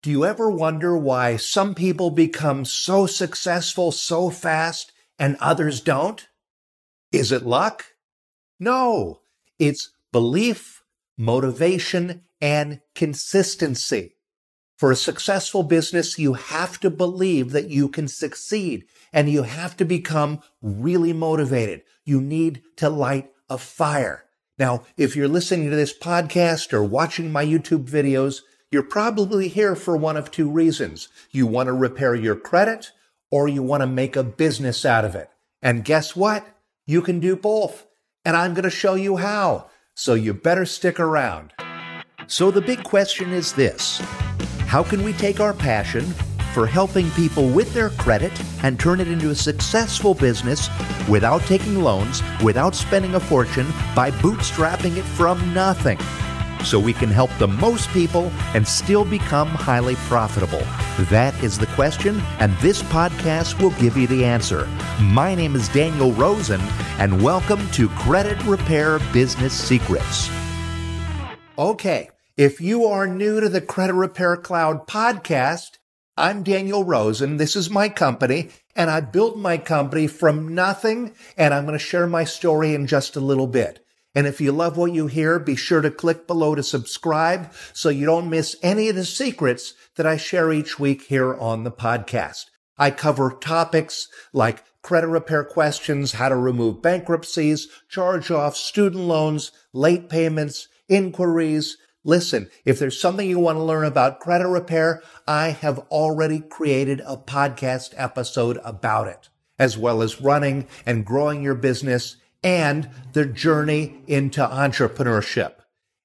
Do you ever wonder why some people become so successful so fast and others don't? Is it luck? No, it's belief, motivation, and consistency. For a successful business, you have to believe that you can succeed and you have to become really motivated. You need to light a fire. Now, if you're listening to this podcast or watching my YouTube videos, you're probably here for one of two reasons. You want to repair your credit or you want to make a business out of it. And guess what? You can do both. And I'm going to show you how. So you better stick around. So the big question is this How can we take our passion for helping people with their credit and turn it into a successful business without taking loans, without spending a fortune, by bootstrapping it from nothing? So we can help the most people and still become highly profitable? That is the question, and this podcast will give you the answer. My name is Daniel Rosen, and welcome to Credit Repair Business Secrets. Okay, if you are new to the Credit Repair Cloud podcast, I'm Daniel Rosen. This is my company, and I built my company from nothing, and I'm going to share my story in just a little bit. And if you love what you hear, be sure to click below to subscribe so you don't miss any of the secrets that I share each week here on the podcast. I cover topics like credit repair questions, how to remove bankruptcies, charge offs, student loans, late payments, inquiries, Listen, if there's something you want to learn about credit repair, I have already created a podcast episode about it, as well as running and growing your business and the journey into entrepreneurship.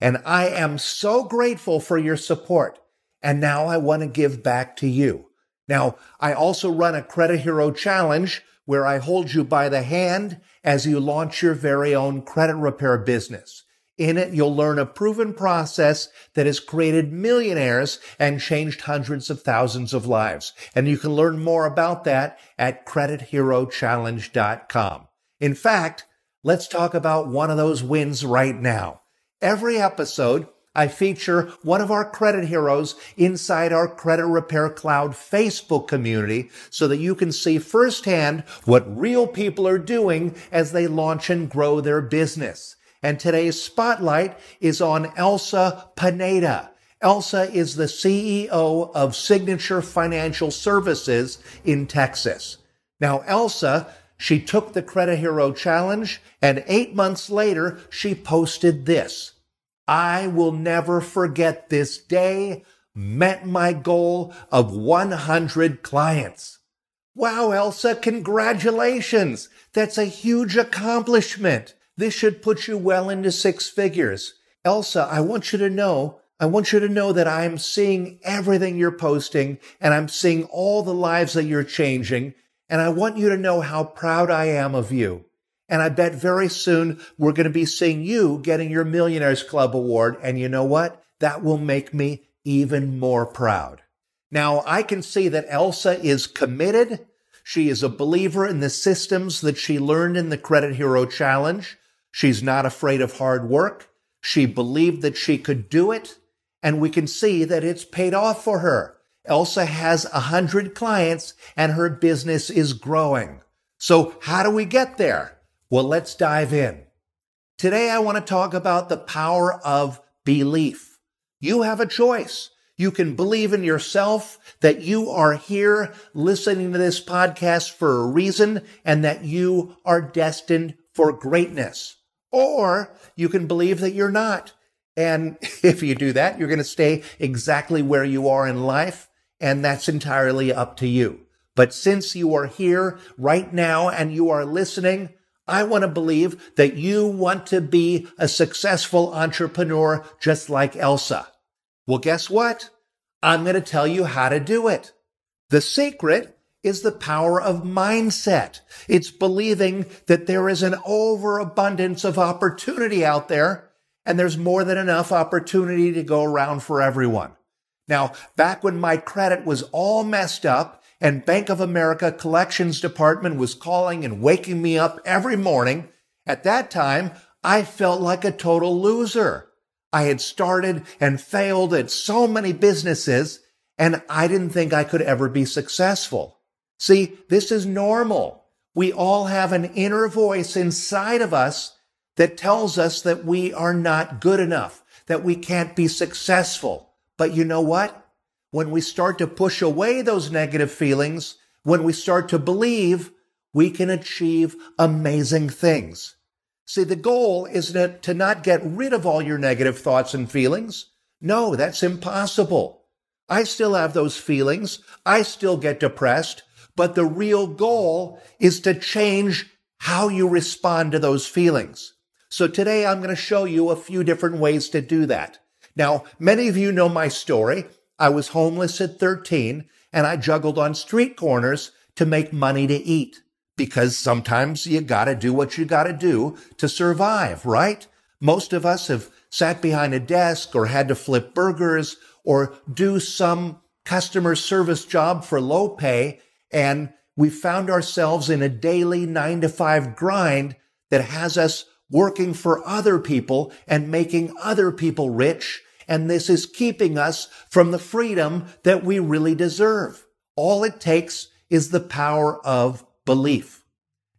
And I am so grateful for your support. And now I want to give back to you. Now, I also run a Credit Hero Challenge where I hold you by the hand as you launch your very own credit repair business. In it, you'll learn a proven process that has created millionaires and changed hundreds of thousands of lives. And you can learn more about that at creditherochallenge.com. In fact, let's talk about one of those wins right now. Every episode, I feature one of our credit heroes inside our Credit Repair Cloud Facebook community so that you can see firsthand what real people are doing as they launch and grow their business. And today's spotlight is on Elsa Pineda. Elsa is the CEO of Signature Financial Services in Texas. Now, Elsa, she took the Credit Hero Challenge, and eight months later, she posted this. I will never forget this day, met my goal of 100 clients. Wow, Elsa, congratulations. That's a huge accomplishment. This should put you well into six figures. Elsa, I want you to know, I want you to know that I'm seeing everything you're posting and I'm seeing all the lives that you're changing. And I want you to know how proud I am of you. And I bet very soon we're going to be seeing you getting your Millionaires Club award. And you know what? That will make me even more proud. Now I can see that Elsa is committed. She is a believer in the systems that she learned in the Credit Hero Challenge. She's not afraid of hard work. She believed that she could do it. And we can see that it's paid off for her. Elsa has a hundred clients and her business is growing. So how do we get there? Well, let's dive in. Today, I want to talk about the power of belief. You have a choice. You can believe in yourself that you are here listening to this podcast for a reason and that you are destined for greatness. Or you can believe that you're not. And if you do that, you're going to stay exactly where you are in life. And that's entirely up to you. But since you are here right now and you are listening, I want to believe that you want to be a successful entrepreneur just like Elsa. Well, guess what? I'm going to tell you how to do it. The secret is the power of mindset. It's believing that there is an overabundance of opportunity out there and there's more than enough opportunity to go around for everyone. Now, back when my credit was all messed up and Bank of America collections department was calling and waking me up every morning, at that time, I felt like a total loser. I had started and failed at so many businesses and I didn't think I could ever be successful. See, this is normal. We all have an inner voice inside of us that tells us that we are not good enough, that we can't be successful. But you know what? When we start to push away those negative feelings, when we start to believe, we can achieve amazing things. See, the goal is not to not get rid of all your negative thoughts and feelings. No, that's impossible. I still have those feelings. I still get depressed, but the real goal is to change how you respond to those feelings. So today I'm going to show you a few different ways to do that. Now, many of you know my story. I was homeless at 13 and I juggled on street corners to make money to eat because sometimes you gotta do what you gotta do to survive, right? Most of us have sat behind a desk or had to flip burgers or do some customer service job for low pay. And we found ourselves in a daily nine to five grind that has us working for other people and making other people rich. And this is keeping us from the freedom that we really deserve. All it takes is the power of belief.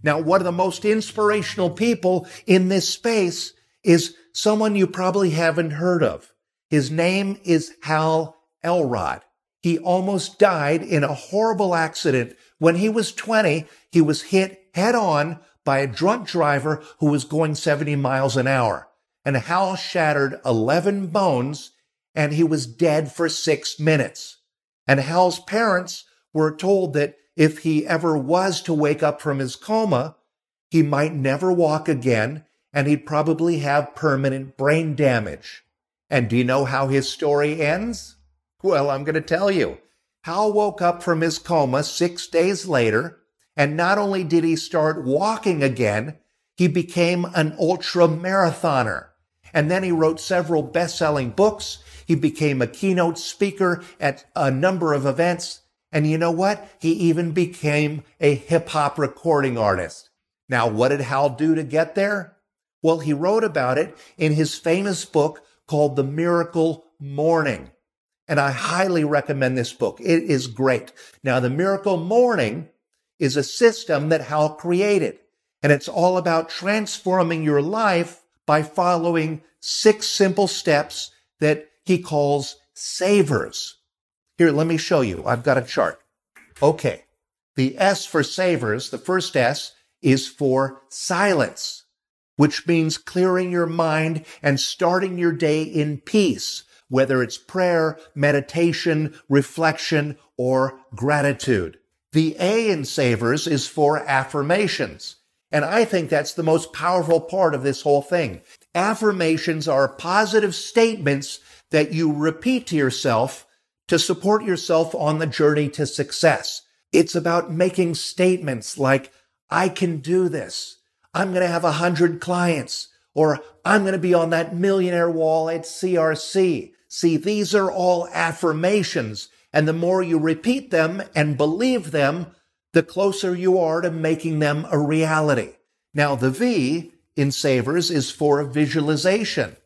Now, one of the most inspirational people in this space is someone you probably haven't heard of. His name is Hal Elrod. He almost died in a horrible accident. When he was 20, he was hit head on by a drunk driver who was going 70 miles an hour. And Hal shattered 11 bones and he was dead for six minutes. And Hal's parents were told that if he ever was to wake up from his coma, he might never walk again and he'd probably have permanent brain damage. And do you know how his story ends? Well, I'm going to tell you. Hal woke up from his coma six days later, and not only did he start walking again, he became an ultra marathoner. And then he wrote several best selling books. He became a keynote speaker at a number of events. And you know what? He even became a hip hop recording artist. Now, what did Hal do to get there? Well, he wrote about it in his famous book called The Miracle Morning. And I highly recommend this book. It is great. Now, The Miracle Morning is a system that Hal created. And it's all about transforming your life by following six simple steps that he calls savers. Here, let me show you. I've got a chart. Okay. The S for savers, the first S is for silence, which means clearing your mind and starting your day in peace, whether it's prayer, meditation, reflection, or gratitude. The A in savers is for affirmations. And I think that's the most powerful part of this whole thing. Affirmations are positive statements that you repeat to yourself to support yourself on the journey to success. It's about making statements like, I can do this. I'm going to have a hundred clients or I'm going to be on that millionaire wall at CRC. See, these are all affirmations. And the more you repeat them and believe them, the closer you are to making them a reality. Now, the V in Savers is for visualization,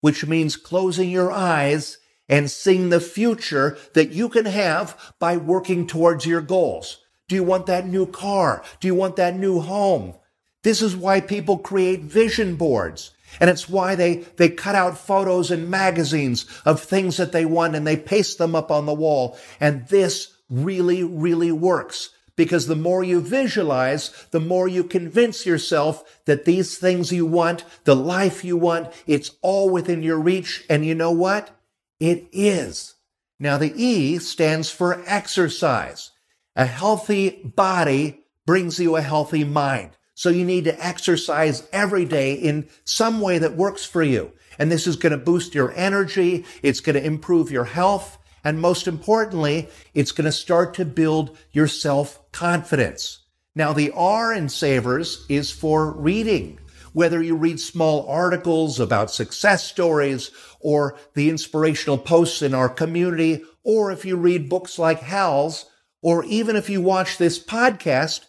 which means closing your eyes and seeing the future that you can have by working towards your goals. Do you want that new car? Do you want that new home? This is why people create vision boards. And it's why they, they cut out photos in magazines of things that they want and they paste them up on the wall. And this really, really works because the more you visualize, the more you convince yourself that these things you want, the life you want, it's all within your reach. And you know what? It is. Now the E stands for exercise. A healthy body brings you a healthy mind. So you need to exercise every day in some way that works for you. And this is going to boost your energy. It's going to improve your health. And most importantly, it's going to start to build your self confidence. Now, the R in Savers is for reading whether you read small articles about success stories or the inspirational posts in our community, or if you read books like Hal's, or even if you watch this podcast,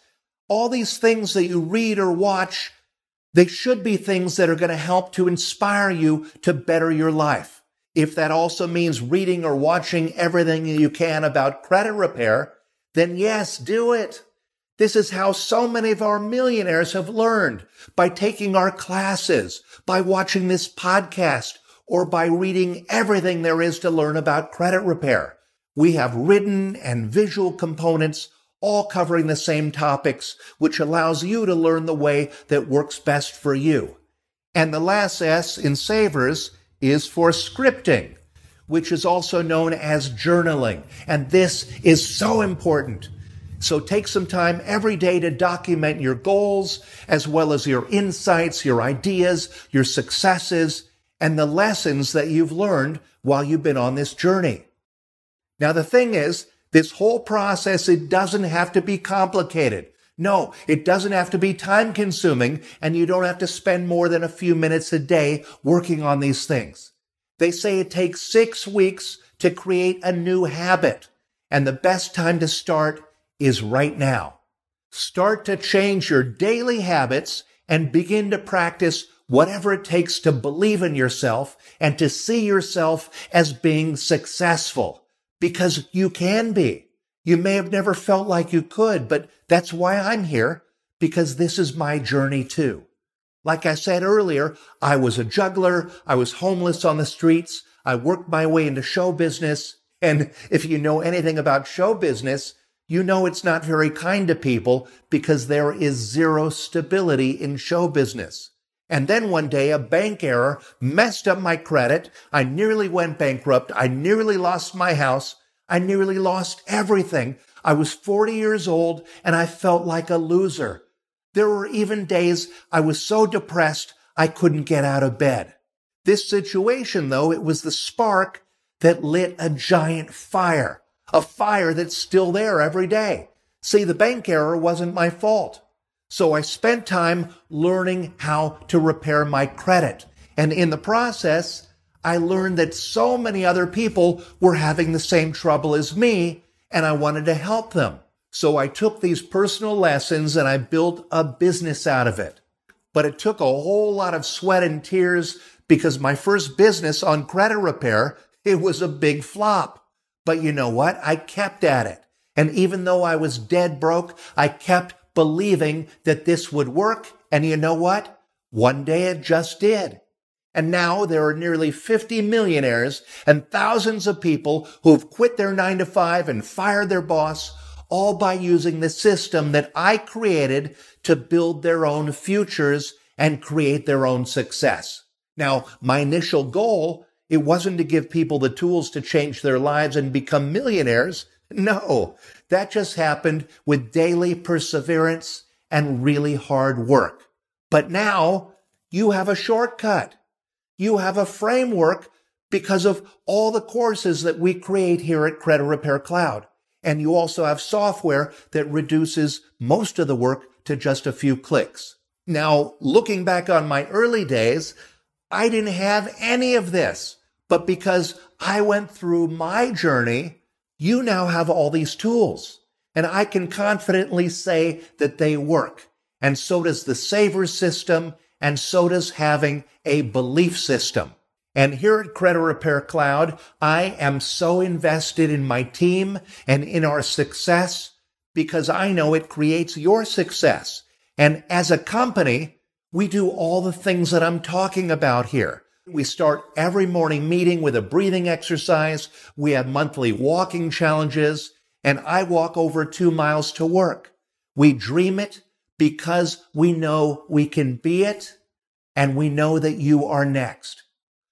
all these things that you read or watch, they should be things that are going to help to inspire you to better your life. If that also means reading or watching everything you can about credit repair, then yes, do it. This is how so many of our millionaires have learned by taking our classes, by watching this podcast, or by reading everything there is to learn about credit repair. We have written and visual components all covering the same topics, which allows you to learn the way that works best for you. And the last S in Savers is for scripting, which is also known as journaling. And this is so important. So take some time every day to document your goals, as well as your insights, your ideas, your successes, and the lessons that you've learned while you've been on this journey. Now, the thing is, this whole process, it doesn't have to be complicated. No, it doesn't have to be time consuming and you don't have to spend more than a few minutes a day working on these things. They say it takes six weeks to create a new habit and the best time to start is right now. Start to change your daily habits and begin to practice whatever it takes to believe in yourself and to see yourself as being successful because you can be. You may have never felt like you could, but that's why I'm here because this is my journey too. Like I said earlier, I was a juggler. I was homeless on the streets. I worked my way into show business. And if you know anything about show business, you know it's not very kind to people because there is zero stability in show business. And then one day a bank error messed up my credit. I nearly went bankrupt. I nearly lost my house. I nearly lost everything. I was 40 years old and I felt like a loser. There were even days I was so depressed I couldn't get out of bed. This situation, though, it was the spark that lit a giant fire, a fire that's still there every day. See, the bank error wasn't my fault. So I spent time learning how to repair my credit. And in the process, I learned that so many other people were having the same trouble as me, and I wanted to help them. So I took these personal lessons and I built a business out of it. But it took a whole lot of sweat and tears because my first business on credit repair, it was a big flop. But you know what? I kept at it. And even though I was dead broke, I kept believing that this would work. And you know what? One day it just did. And now there are nearly 50 millionaires and thousands of people who have quit their nine to five and fired their boss, all by using the system that I created to build their own futures and create their own success. Now, my initial goal, it wasn't to give people the tools to change their lives and become millionaires. No, that just happened with daily perseverance and really hard work. But now you have a shortcut. You have a framework because of all the courses that we create here at Credit Repair Cloud. And you also have software that reduces most of the work to just a few clicks. Now, looking back on my early days, I didn't have any of this, but because I went through my journey, you now have all these tools. And I can confidently say that they work. And so does the saver system, and so does having a belief system. And here at Credit Repair Cloud, I am so invested in my team and in our success because I know it creates your success. And as a company, we do all the things that I'm talking about here. We start every morning meeting with a breathing exercise. We have monthly walking challenges and I walk over two miles to work. We dream it because we know we can be it and we know that you are next.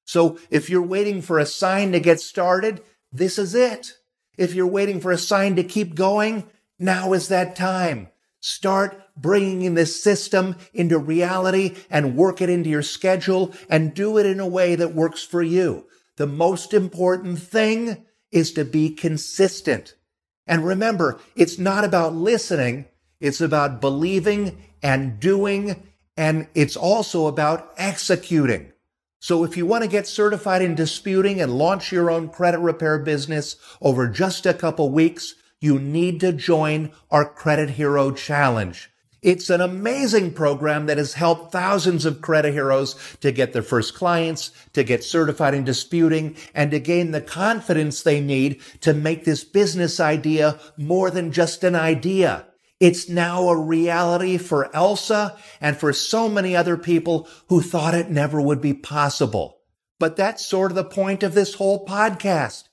So if you're waiting for a sign to get started, this is it. If you're waiting for a sign to keep going, now is that time. Start bringing in this system into reality and work it into your schedule and do it in a way that works for you. The most important thing is to be consistent. And remember, it's not about listening. It's about believing and doing. And it's also about executing. So if you want to get certified in disputing and launch your own credit repair business over just a couple weeks, you need to join our Credit Hero Challenge. It's an amazing program that has helped thousands of credit heroes to get their first clients, to get certified in disputing, and to gain the confidence they need to make this business idea more than just an idea. It's now a reality for Elsa and for so many other people who thought it never would be possible. But that's sort of the point of this whole podcast.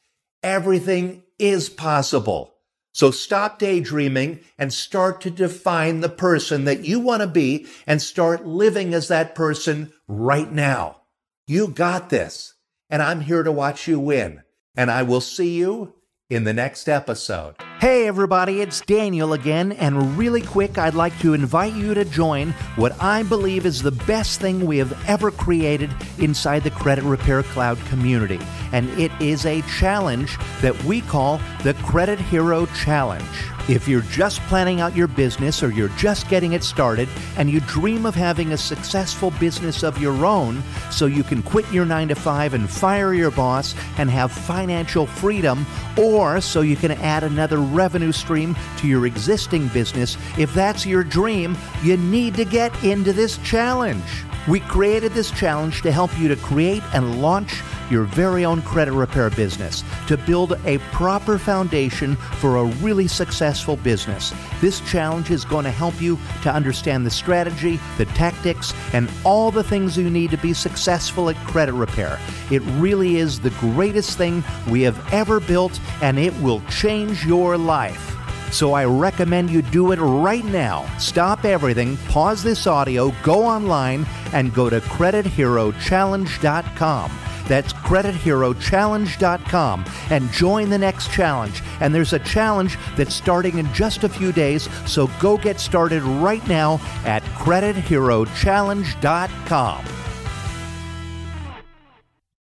Everything is possible. So stop daydreaming and start to define the person that you want to be and start living as that person right now. You got this. And I'm here to watch you win. And I will see you in the next episode. Hey, everybody, it's Daniel again, and really quick, I'd like to invite you to join what I believe is the best thing we have ever created inside the Credit Repair Cloud community. And it is a challenge that we call the Credit Hero Challenge. If you're just planning out your business or you're just getting it started and you dream of having a successful business of your own so you can quit your 9 to 5 and fire your boss and have financial freedom or so you can add another revenue stream to your existing business, if that's your dream, you need to get into this challenge. We created this challenge to help you to create and launch your very own credit repair business, to build a proper foundation for a really successful business. This challenge is going to help you to understand the strategy, the tactics, and all the things you need to be successful at credit repair. It really is the greatest thing we have ever built, and it will change your life. So I recommend you do it right now. Stop everything, pause this audio, go online, and go to CreditHeroChallenge.com. That's CreditHeroChallenge.com and join the next challenge. And there's a challenge that's starting in just a few days, so go get started right now at CreditHeroChallenge.com.